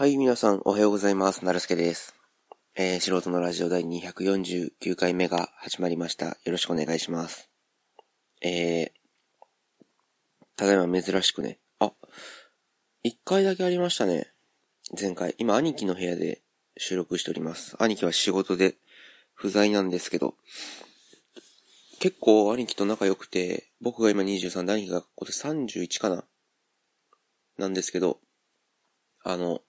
はい、皆さん、おはようございます。なるすけです。えー、素人のラジオ第249回目が始まりました。よろしくお願いします。えー、ただいま珍しくね、あ、一回だけありましたね。前回。今、兄貴の部屋で収録しております。兄貴は仕事で不在なんですけど、結構兄貴と仲良くて、僕が今23で兄貴が今年31かななんですけど、あの、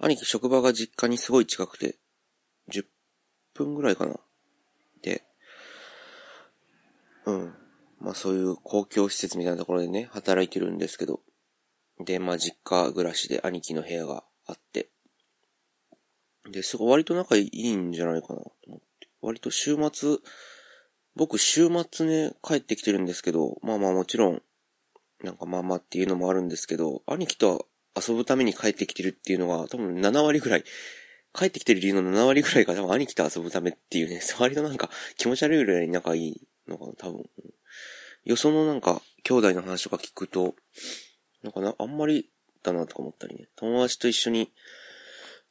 兄貴職場が実家にすごい近くて、10分ぐらいかな。で、うん。まあそういう公共施設みたいなところでね、働いてるんですけど、で、まあ実家暮らしで兄貴の部屋があって、で、すごい割と仲いいんじゃないかなと思って。割と週末、僕週末ね、帰ってきてるんですけど、まあまあもちろん、なんかまあまあっていうのもあるんですけど、兄貴とは遊ぶために帰ってきてるっていうのが多分7割ぐらい、帰ってきてる理由の7割ぐらいが多分兄貴と遊ぶためっていうね、割となんか気持ち悪いぐらい仲いいのかな、多分。よそのなんか兄弟の話とか聞くと、なんかな、あんまりだなとか思ったりね。友達と一緒に、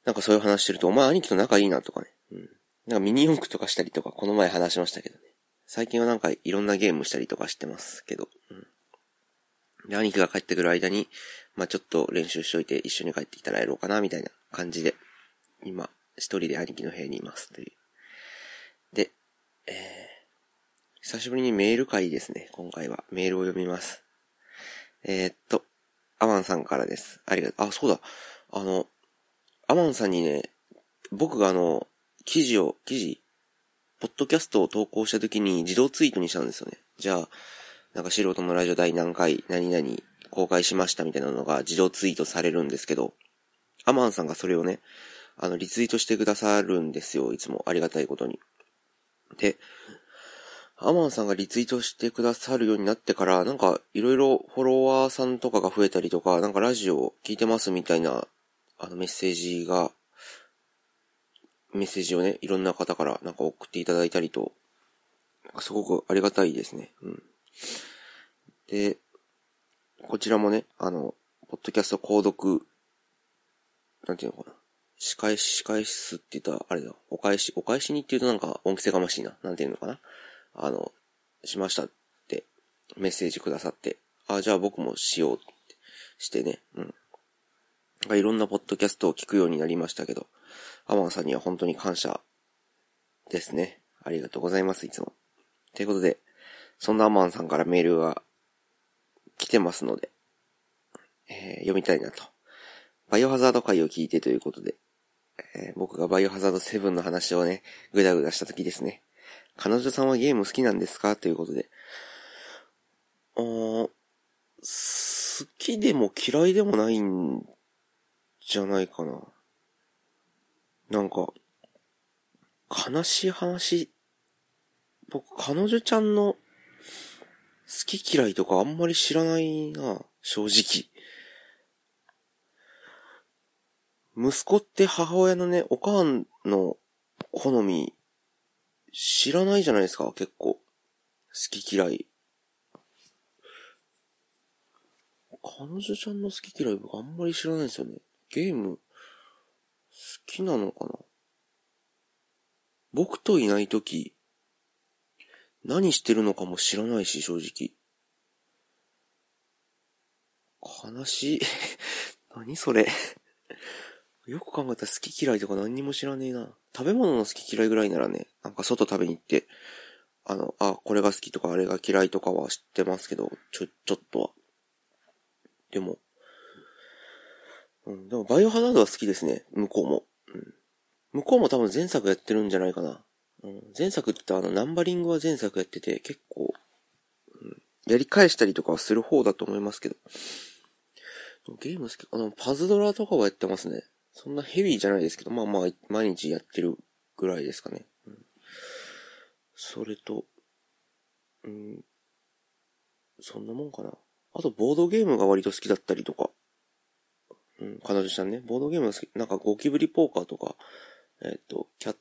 なんかそういう話してると、お前兄貴と仲いいなとかね。うん。なんかミニ四駆とかしたりとか、この前話しましたけどね。最近はなんかいろんなゲームしたりとかしてますけど。うん。で、兄貴が帰ってくる間に、まあちょっと練習しといて一緒に帰ってきたらやろうかな、みたいな感じで、今、一人で兄貴の部屋にいますという。で、えー、久しぶりにメール会ですね、今回は。メールを読みます。えー、っと、アマンさんからです。ありがとう。あ、そうだ。あの、アマンさんにね、僕があの、記事を、記事ポッドキャストを投稿した時に自動ツイートにしたんですよね。じゃあ、なんか素人のラジオ第何回、何々公開しましたみたいなのが自動ツイートされるんですけど、アマンさんがそれをね、あの、リツイートしてくださるんですよ。いつもありがたいことに。で、アマンさんがリツイートしてくださるようになってから、なんかいろいろフォロワーさんとかが増えたりとか、なんかラジオ聞いてますみたいな、あのメッセージが、メッセージをね、いろんな方からなんか送っていただいたりと、すごくありがたいですね。うん。で、こちらもね、あの、ポッドキャスト購読、なんていうのかな。仕返し、仕返すって言ったら、あれだ、お返し、お返しにって言うとなんか、恩着せがましいな。なんていうのかな。あの、しましたってメッセージくださって、あ、じゃあ僕もしようってしてね、うん。いろんなポッドキャストを聞くようになりましたけど、アマンさんには本当に感謝ですね。ありがとうございます、いつも。ということで、そんなアマンさんからメールが来てますので、えー、読みたいなと。バイオハザード回を聞いてということで、えー、僕がバイオハザード7の話をね、ぐだぐだした時ですね。彼女さんはゲーム好きなんですか？ということで、あ好きでも嫌いでもないんじゃないかな。なんか、悲しい話、僕、彼女ちゃんの好き嫌いとかあんまり知らないな、正直。息子って母親のね、おかんの好み、知らないじゃないですか、結構。好き嫌い。彼女ちゃんの好き嫌い僕あんまり知らないですよね。ゲーム、好きなのかな僕といないとき、何してるのかも知らないし、正直。悲しい。何それ。よく考えたら好き嫌いとか何にも知らねえな。食べ物の好き嫌いぐらいならね、なんか外食べに行って、あの、あ、これが好きとかあれが嫌いとかは知ってますけど、ちょ、ちょっとは。でも、うん、でもバイオハザードは好きですね、向こうも。うん、向こうも多分前作やってるんじゃないかな。うん、前作ってあの、ナンバリングは前作やってて、結構、うん、やり返したりとかはする方だと思いますけど。ゲーム好き、あの、パズドラとかはやってますね。そんなヘビーじゃないですけど、まあまあ、毎日やってるぐらいですかね。うん、それと、うん、そんなもんかな。あと、ボードゲームが割と好きだったりとか。うん、彼女ちゃんね、ボードゲームが好き。なんかゴキブリポーカーとか、えっ、ー、と、キャッ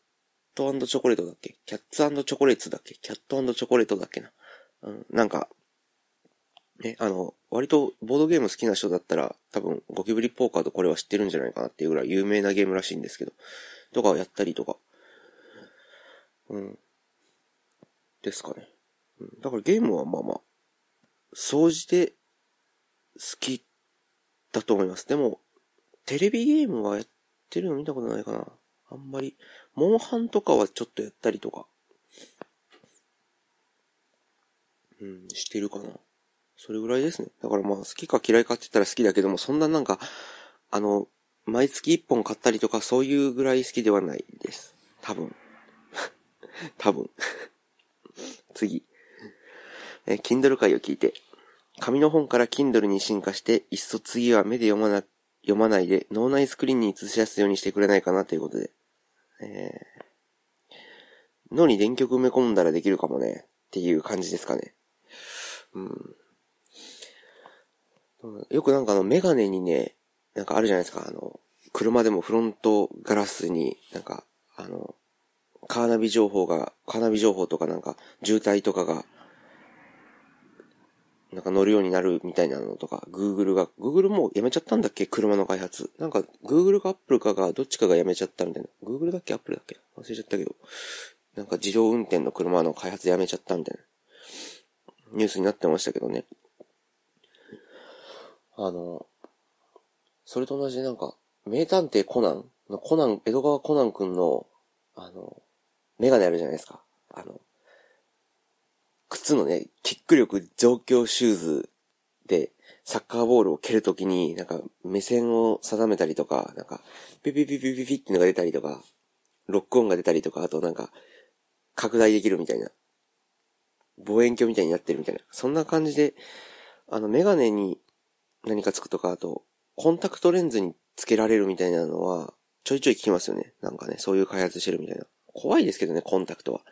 トチョコレートだっけ？キャッツチョコレートだっけ？キャットチョコレートだっけな。うん、なんか、ね、あの、割とボードゲーム好きな人だったら、多分ゴキブリポーカーとこれは知ってるんじゃないかなっていうぐらい有名なゲームらしいんですけど、とかをやったりとか、うん。ですかね。うん、だからゲームはまあまあ、総じて好きだと思います。でも、テレビゲームはやってるの見たことないかな。あんまり。モンハンとかはちょっとやったりとか。うん、してるかな。それぐらいですね。だからまあ好きか嫌いかって言ったら好きだけども、そんななんか、あの、毎月一本買ったりとかそういうぐらい好きではないです。多分。多分。次。え、Kindle 会を聞いて、紙の本から Kindle に進化して、いっそ次は目で読まな、読まないで脳内スクリーンに映し出すようにしてくれないかなということで。えー、脳に電極埋め込んだらできるかもね、っていう感じですかね。うん。よくなんかあの、メガネにね、なんかあるじゃないですか、あの、車でもフロントガラスになんか、あの、カーナビ情報が、カーナビ情報とかなんか、渋滞とかが、なんか乗るようになるみたいなのとか、Google が、Google もやめちゃったんだっけ？車の開発。なんか、Google か Apple かがどっちかがやめちゃったみたいな。Google だっけ？Apple だっけ？忘れちゃったけど。なんか自動運転の車の開発やめちゃったみたいな。ニュースになってましたけどね。あの、それと同じなんか、名探偵コナンのコナン、江戸川コナン君の、あの、メガネあるじゃないですか。あの、靴のね、キック力増強シューズで、サッカーボールを蹴るときに、なんか、目線を定めたりとか、なんか、ピピピピピピってのが出たりとか、ロックオンが出たりとか、あとなんか、拡大できるみたいな。望遠鏡みたいになってるみたいな。そんな感じで、あの、メガネに何かつくとか、あと、コンタクトレンズにつけられるみたいなのは、ちょいちょい聞きますよね。なんかね、そういう開発してるみたいな。怖いですけどね、コンタクトは。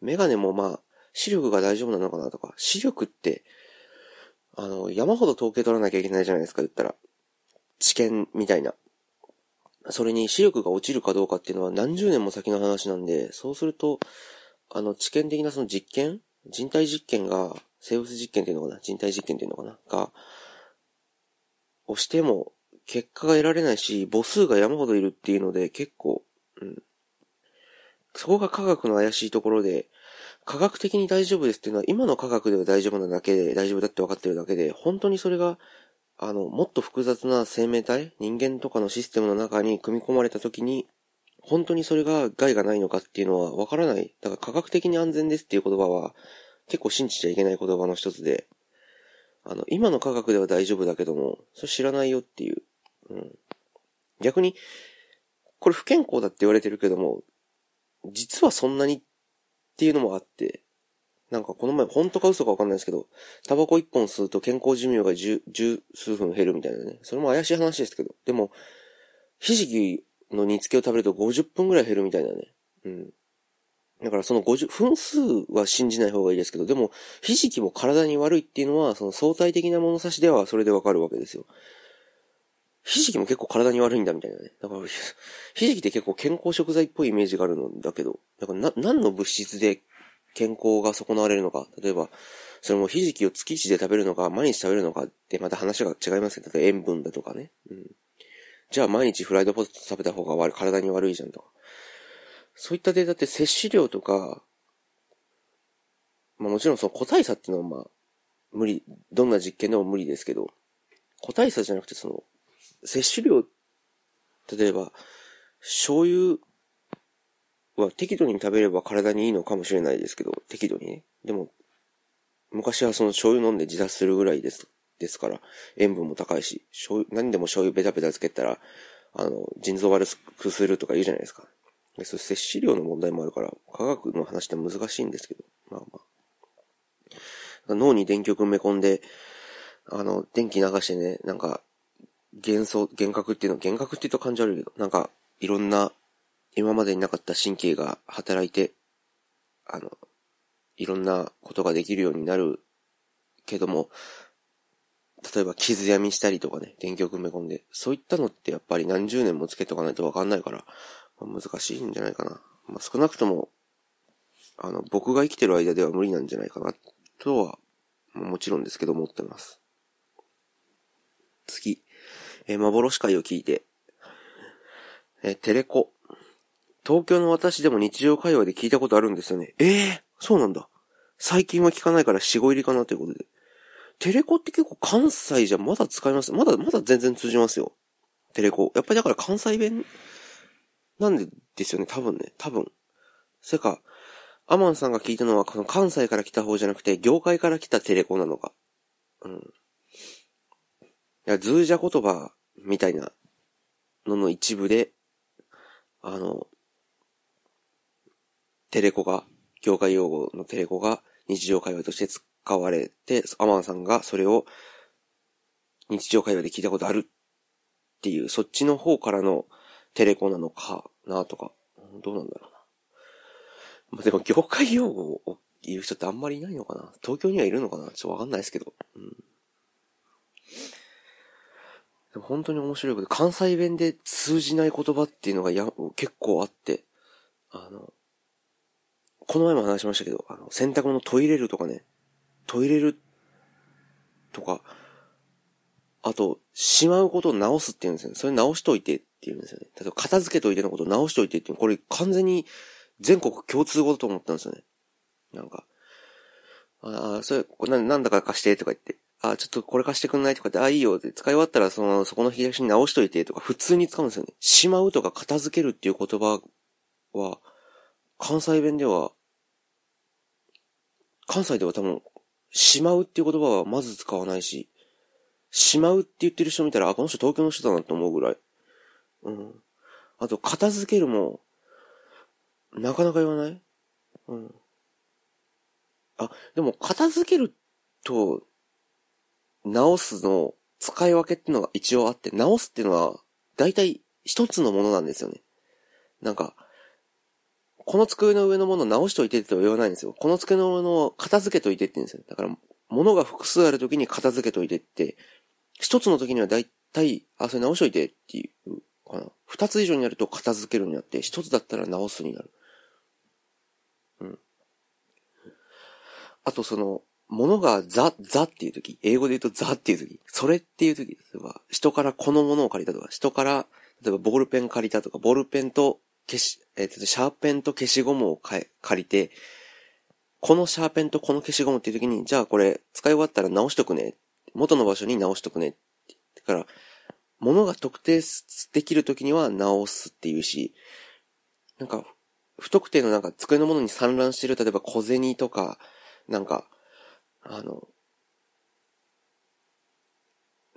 メガネもまあ、視力が大丈夫なのかなとか、視力って、あの、山ほど統計取らなきゃいけないじゃないですか、言ったら。知見みたいな。それに視力が落ちるかどうかっていうのは何十年も先の話なんで、そうすると、あの、知見的なその実験？人体実験が、生物実験っていうのかな？人体実験っていうのかな？が、押しても結果が得られないし、母数が山ほどいるっていうので結構、うん。そこが科学の怪しいところで、科学的に大丈夫ですっていうのは、今の科学では大丈夫なだけで、大丈夫だって分かってるだけで、本当にそれが、あの、もっと複雑な生命体、人間とかのシステムの中に組み込まれた時に、本当にそれが害がないのかっていうのは分からない。だから科学的に安全ですっていう言葉は、結構信じちゃいけない言葉の一つで、あの、今の科学では大丈夫だけども、それ知らないよっていう。うん。逆に、これ不健康だって言われてるけども、実はそんなにっていうのもあって、なんかこの前、本当か嘘かわかんないですけど、タバコ一本吸うと健康寿命が十、十数分減るみたいなね。それも怪しい話ですけど。でも、ひじきの煮付けを食べると50分ぐらい減るみたいなね。うん。だからその50、分数は信じない方がいいですけど、でも、ひじきも体に悪いっていうのは、その相対的な物差しではそれでわかるわけですよ。ひじきも結構体に悪いんだみたいなね。だから、ひじきって結構健康食材っぽいイメージがあるんだけど、だからな、何の物質で健康が損なわれるのか。例えば、それもひじきを月一で食べるのか、毎日食べるのかってまた話が違いますけど、例えば塩分だとかね。うん。じゃあ毎日フライドポテト食べた方が悪い体に悪いじゃんとか。そういったデータって摂取量とか、まあもちろんその個体差っていうのはまあ、無理、どんな実験でも無理ですけど、個体差じゃなくてその、摂取量、例えば、醤油は適度に食べれば体にいいのかもしれないですけど、適度にね。でも、昔はその醤油飲んで自殺するぐらいです、ですから、塩分も高いし、醤油、何でも醤油ベタベタつけたら、あの、腎臓悪くするとか言うじゃないですか。そ摂取量の問題もあるから、科学の話って難しいんですけど、まあまあ。脳に電極埋め込んで、あの、電気流してね、なんか、幻想、幻覚っていうの、幻覚って言うと感じ悪いけど、なんか、いろんな、今までになかった神経が働いて、あの、いろんなことができるようになるけども、例えば傷闇したりとかね、電極埋め込んで、そういったのってやっぱり何十年もつけとかないとわかんないから、まあ、難しいんじゃないかな。まあ、少なくとも、あの、僕が生きてる間では無理なんじゃないかな、とは、もちろんですけど持ってます。次。えー、幻会を聞いて。えー、テレコ。東京の私でも日常会話で聞いたことあるんですよね。ええー、そうなんだ。最近は聞かないから死後入りかなということで。テレコって結構関西じゃまだ使いますまだ、まだ全然通じますよ。テレコ。やっぱりだから関西弁なんでですよね、多分ね、多分。それか、アマンさんが聞いたのは、この関西から来た方じゃなくて、業界から来たテレコなのか。うん。いや、ズージャ言葉みたいなのの一部で、あの、テレコが、業界用語のテレコが日常会話として使われて、アマンさんがそれを日常会話で聞いたことあるっていう、そっちの方からのテレコなのかなとか、どうなんだろうな。まあ、でも業界用語を言う人ってあんまりいないのかな。東京にはいるのかな。ちょっとわかんないですけど。うん。でも本当に面白いこと、関西弁で通じない言葉っていうのがや結構あって、あの、この前も話しましたけど、あの、洗濯物トイレるとかね、トイレるとか、あと、しまうことを直すって言うんですよね。それ直しといてって言うんですよね。例えば、片付けといてのことを直しといてっていう、これ完全に全国共通語だと思ったんですよね。なんか、ああ、それ、これなんだか貸してとか言って、ああ、ちょっとこれ貸してくんないとかって、ああ、いいよって、使い終わったら、その、そこの引き出しに直しといてとか、普通に使うんですよね。しまうとか片付けるっていう言葉は、関西弁では、関西では多分、しまうっていう言葉はまず使わないし、しまうって言ってる人見たら、あ、この人東京の人だなって思うぐらい。うん。あと、片付けるも、なかなか言わない？うん。あ、でも、片付けると、直すの使い分けっていうのが一応あって、直すっていうのは、大体一つのものなんですよね。なんか、この机の上のもの直しといてって言わないんですよ。この机の上のを片付けといてって言うんですよ。だから、物が複数あるときに片付けといてって、一つの時には大体、あ、それ直しといてっていうかな。二つ以上になると片付けるようになって、一つだったら直すになる。うん。あとその、物がザ、ザっていう時、英語で言うとザっていう時、それっていう時、例えば、人からこのものを借りたとか、人から、例えばボールペン借りたとか、ボールペンと消し、えっ、ー、と、シャーペンと消しゴムを借りて、このシャーペンとこの消しゴムっていう時に、じゃあこれ使い終わったら直しとくね。元の場所に直しとくね。だから、物が特定できる時には直すっていうし、なんか、不特定のなんか机のものに散乱してる、例えば小銭とか、なんか、あの、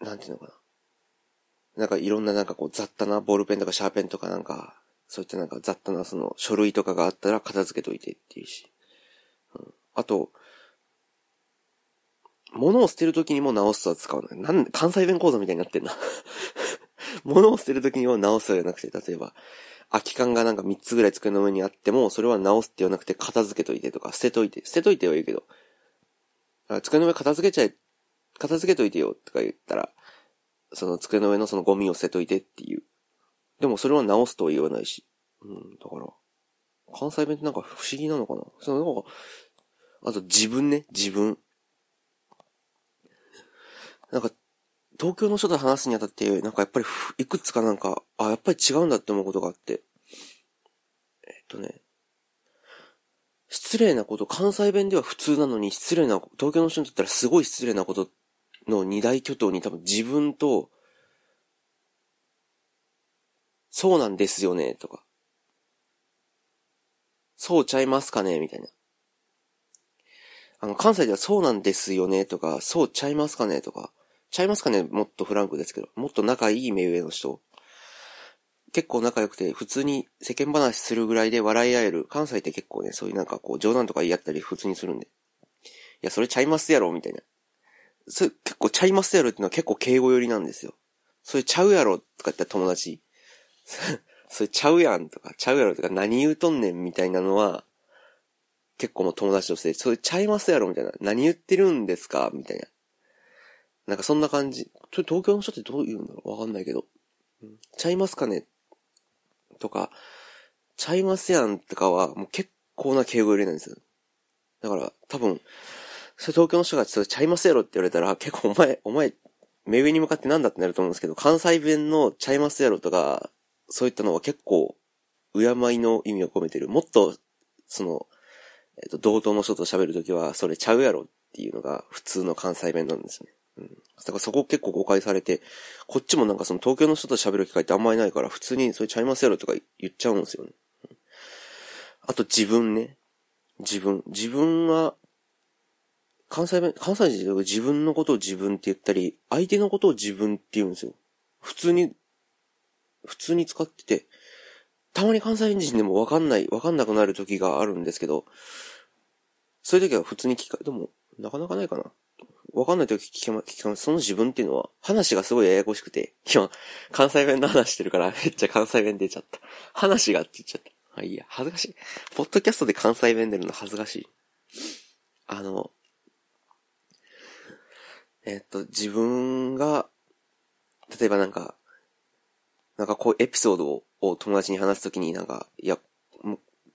なんていうのかな。なんかいろんななんかこう雑多なボールペンとかシャーペンとかなんか、そういったなんか雑多なその書類とかがあったら片付けといてっていうし。うん、あと、物を捨てるときにも直すとは使うの。なん、関西弁講座みたいになってんな 物を捨てるときにも直すじゃなくて、例えば、空き缶がなんか3つぐらい机の上にあっても、それは直すって言わなくて片付けといてとか、捨てといて、捨てといてはいいけど、机の上片付けちゃえ、片付けといてよとか言ったら、その机の上のそのゴミを捨てといてっていう。でもそれは直すとは言わないし。うん、だから、関西弁ってなんか不思議なのかなそのなんか、あと自分ね、自分。なんか、東京の人と話すにあたって、なんかやっぱり、いくつかなんか、あ、やっぱり違うんだって思うことがあって。えっとね、失礼なこと、関西弁では普通なのに失礼な、東京の人にとったらすごい失礼なことの二大巨頭に多分自分と、そうなんですよね、とか。そうちゃいますかねみたいな。あの、関西ではそうなんですよね、とか、そうちゃいますかねとか。ちゃいますかねもっとフランクですけど。もっと仲いい目上の人。結構仲良くて、普通に世間話するぐらいで笑い合える。関西って結構ね、そういうなんかこう、冗談とか言い合ったり普通にするんで。いや、それちゃいますやろみたいな。それ結構ちゃいますやろっていうのは結構敬語寄りなんですよ。それちゃうやろとか言った友達。それちゃうやんとか、ちゃうやろとか何言うとんねんみたいなのは、結構もう友達として、それちゃいますやろみたいな。何言ってるんですか？みたいな。なんかそんな感じ。ちょ東京の人ってどう言うんだろう？わかんないけど。うん、ちゃいますかね？とか、ちゃいますやんとかはもう結構な敬語入れないんですよ。だから多分、それ東京の人がそれちゃいますやろって言われたら、結構お前、お前、目上に向かってなんだ？ってなると思うんですけど、関西弁のちゃいますやろとか、そういったのは結構、敬いの意味を込めてる。もっと、その、えっ、と、同等の人と喋るときは、それちゃうやろっていうのが普通の関西弁なんですね。うん。だからそこ結構誤解されて、こっちもなんかその東京の人と喋る機会ってあんまりないから、普通にそれちゃいますやろとか言っちゃうんですよね。うん、あと自分ね。自分。自分は、関西弁、関西人で自分のことを自分って言ったり、相手のことを自分って言うんですよ。普通に、普通に使ってて、たまに関西人でもわかんない、わかんなくなる時があるんですけど、そういう時は普通に聞か、でも、なかなかないかな。わかんない時聞けま、聞かま、その自分っていうのは、話がすごいややこしくて、今、関西弁の話してるから、めっちゃ関西弁出ちゃった。話がって言っちゃった。あ、いいや、恥ずかしい。ポッドキャストで関西弁出るの恥ずかしい。あの、えっと、自分が、例えばなんか、なんかこうエピソードを友達に話すときになんか、いや、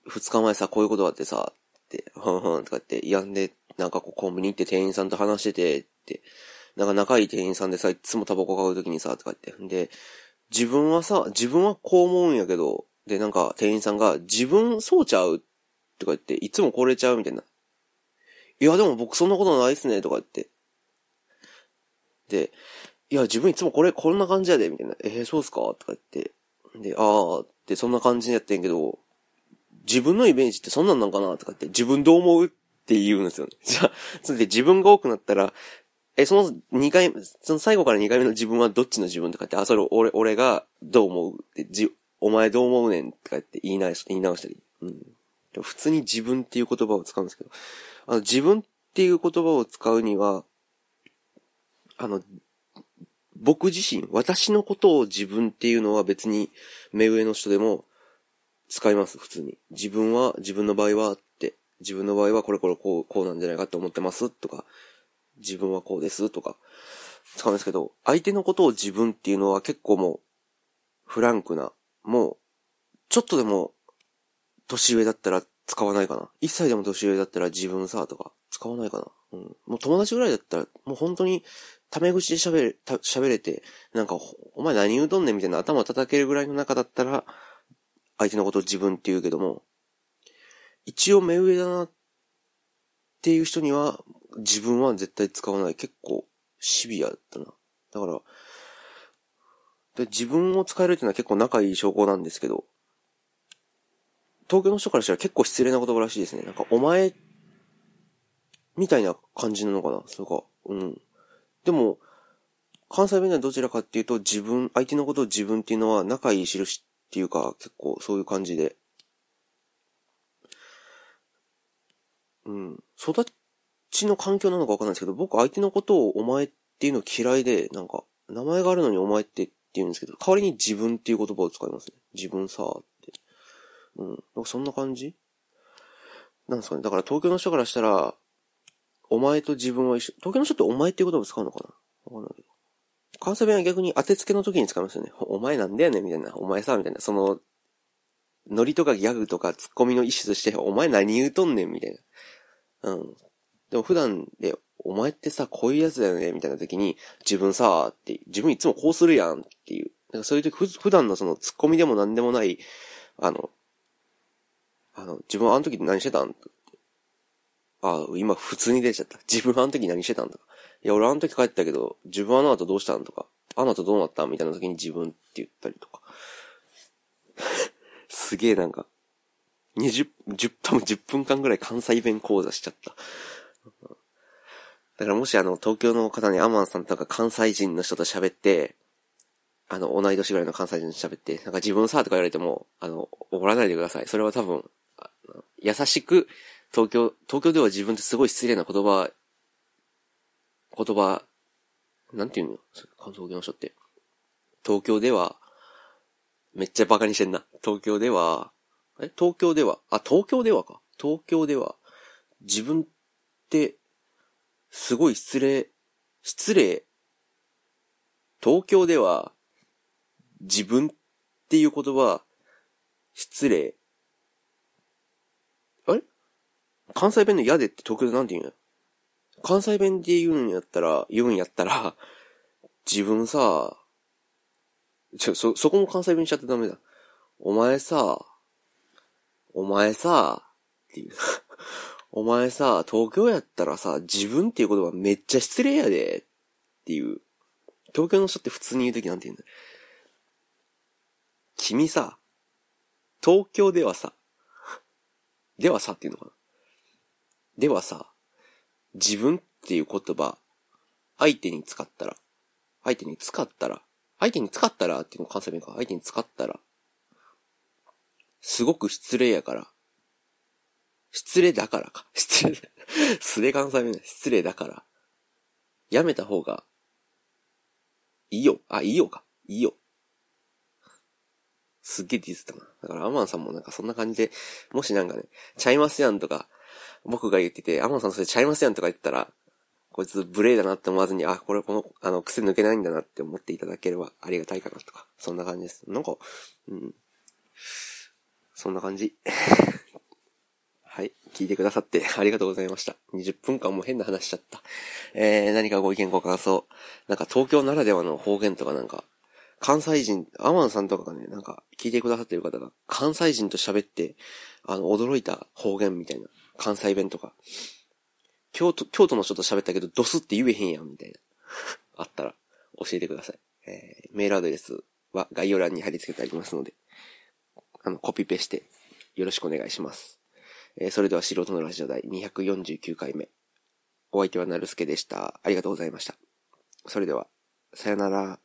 二日前さ、こういうことがあってさ、って、ふんふんとかって、やんで、なんかこうコンビニ行って店員さんと話してて、って、なんか仲いい店員さんでさ、いつもタバコ買うときにさ、とか言って。で、自分はさ、自分はこう思うんやけど、で、なんか店員さんが、自分そうちゃうとか言って、いつもこれちゃうみたいな。いや、でも僕そんなことないっすね、とか言って。で、いや、自分いつもこれ、こんな感じやで、みたいな。えー、そうっすか？とか言って。で、あーって、そんな感じでやってんけど、自分のイメージってそんなんなんかなとかって、自分どう思うって言うんですよね。じゃあ、それで自分が多くなったら、え、その2回、その最後から2回目の自分はどっちの自分とかって、あ、それ俺、俺がどう思うって、じ、お前どう思うねんとかって言い直し、言い直したり。うん。普通に自分っていう言葉を使うんですけど、あの、自分っていう言葉を使うには、あの、僕自身、私のことを自分っていうのは別に目上の人でも使います、普通に。自分は、自分の場合はって、自分の場合はこれこれこう、こうなんじゃないかって思ってますとか、自分はこうですとか、使うんですけど、相手のことを自分っていうのは結構もう、フランクな、もう、ちょっとでも、年上だったら使わないかな。一歳でも年上だったら自分さとか、使わないかな。うん。もう友達ぐらいだったら、もう本当にタメ口で喋れ、喋れて、なんか、お前何言うとんねんみたいな頭叩けるぐらいの中だったら、相手のことを自分って言うけども、一応目上だなっていう人には、自分は絶対使わない。結構、シビアだったな。だから、で自分を使えるっていうのは結構仲いい証拠なんですけど、東京の人からしたら結構失礼な言葉らしいですね。なんか、お前、みたいな感じなのかなそうか、うん。でも、関西弁ではどちらかっていうと、自分、相手のことを自分っていうのは仲いい印っていうか、結構そういう感じで。うん。育ちの環境なのかわかんないですけど、僕相手のことをお前っていうの嫌いで、なんか、名前があるのにお前ってって言うんですけど、代わりに自分っていう言葉を使いますね。自分さーって。うん。なんかそんな感じ？なんですかね。だから東京の人からしたら、お前と自分は一緒。東京の人ってお前っていう言葉使うのかな？わかんないけど。関西弁は逆に当てつけの時に使いますよね。お前なんだよねみたいな。お前さ、みたいな。その、ノリとかギャグとかツッコミの意思として、お前何言うとんねんみたいな。うん。でも普段で、お前ってさ、こういうやつだよねみたいな時に、自分さ、って、自分いつもこうするやんっていう。なんかそういう時、普段のそのツッコミでも何でもない、あの、あの、自分はあの時何してたん？あ、今普通に出ちゃった。自分はあの時何してたんとか。いや、俺あの時帰ったけど、自分はあの後どうしたんとか。あの後どうなったみたいな時に自分って言ったりとか。すげえなんか、20、10、多分10分間ぐらい関西弁講座しちゃった。だからもしあの、東京の方にアマンさんとか関西人の人と喋って、あの、同い年ぐらいの関西人と喋って、なんか自分さとか言われても、あの、怒らないでください。それは多分、優しく、東京、東京では自分ってすごい失礼な言葉、言葉、なんていうの？関東の人って。東京では、めっちゃバカにしてんな。東京では、え？東京では、あ、東京ではか。東京では、自分って、すごい失礼、失礼？東京では、自分っていう言葉、失礼？関西弁の嫌でって東京でなんて言うんや関西弁で言うんやったら、言うんやったら、自分さ、ちょ、そ、そこも関西弁しちゃってダメだ。お前さ、お前さ、っていう。お前さ、東京やったらさ、自分っていう言葉めっちゃ失礼やで、っていう。東京の人って普通に言うときなんて言うんだ？君さ、東京ではさ、ではさっていうのかな？ではさ、自分っていう言葉、相手に使ったら、相手に使ったら、相手に使ったらっていうの関西弁か。相手に使ったら、すごく失礼やから。失礼だからか。失礼、すれ関西弁だ。失礼だから。やめた方が、いいよ。あ、いいよか。いいよ。すっげえディスったな。だからアマンさんもなんかそんな感じで、もしなんかね、ちゃいますやんとか、僕が言ってて、アマンさんそれちゃいますやんとか言ったら、こいつ無礼だなって思わずに、あ、これこの、あの、癖抜けないんだなって思っていただければありがたいかなとか、そんな感じです。なんか、うん。そんな感じ。はい。聞いてくださってありがとうございました。20分間も変な話しちゃった。えー、何かご意見ご感想。なんか東京ならではの方言とかなんか、関西人、アマンさんとかがね、なんか聞いてくださってる方が、関西人と喋って、あの、驚いた方言みたいな、関西弁とか、京都、京都の人と喋ったけど、ドスって言えへんやん、みたいな。あったら、教えてください。えー、メールアドレスは概要欄に貼り付けてありますので、あの、コピペして、よろしくお願いします。えー、それでは素人のラジオ第249回目。お相手はなるすけでした。ありがとうございました。それでは、さよなら。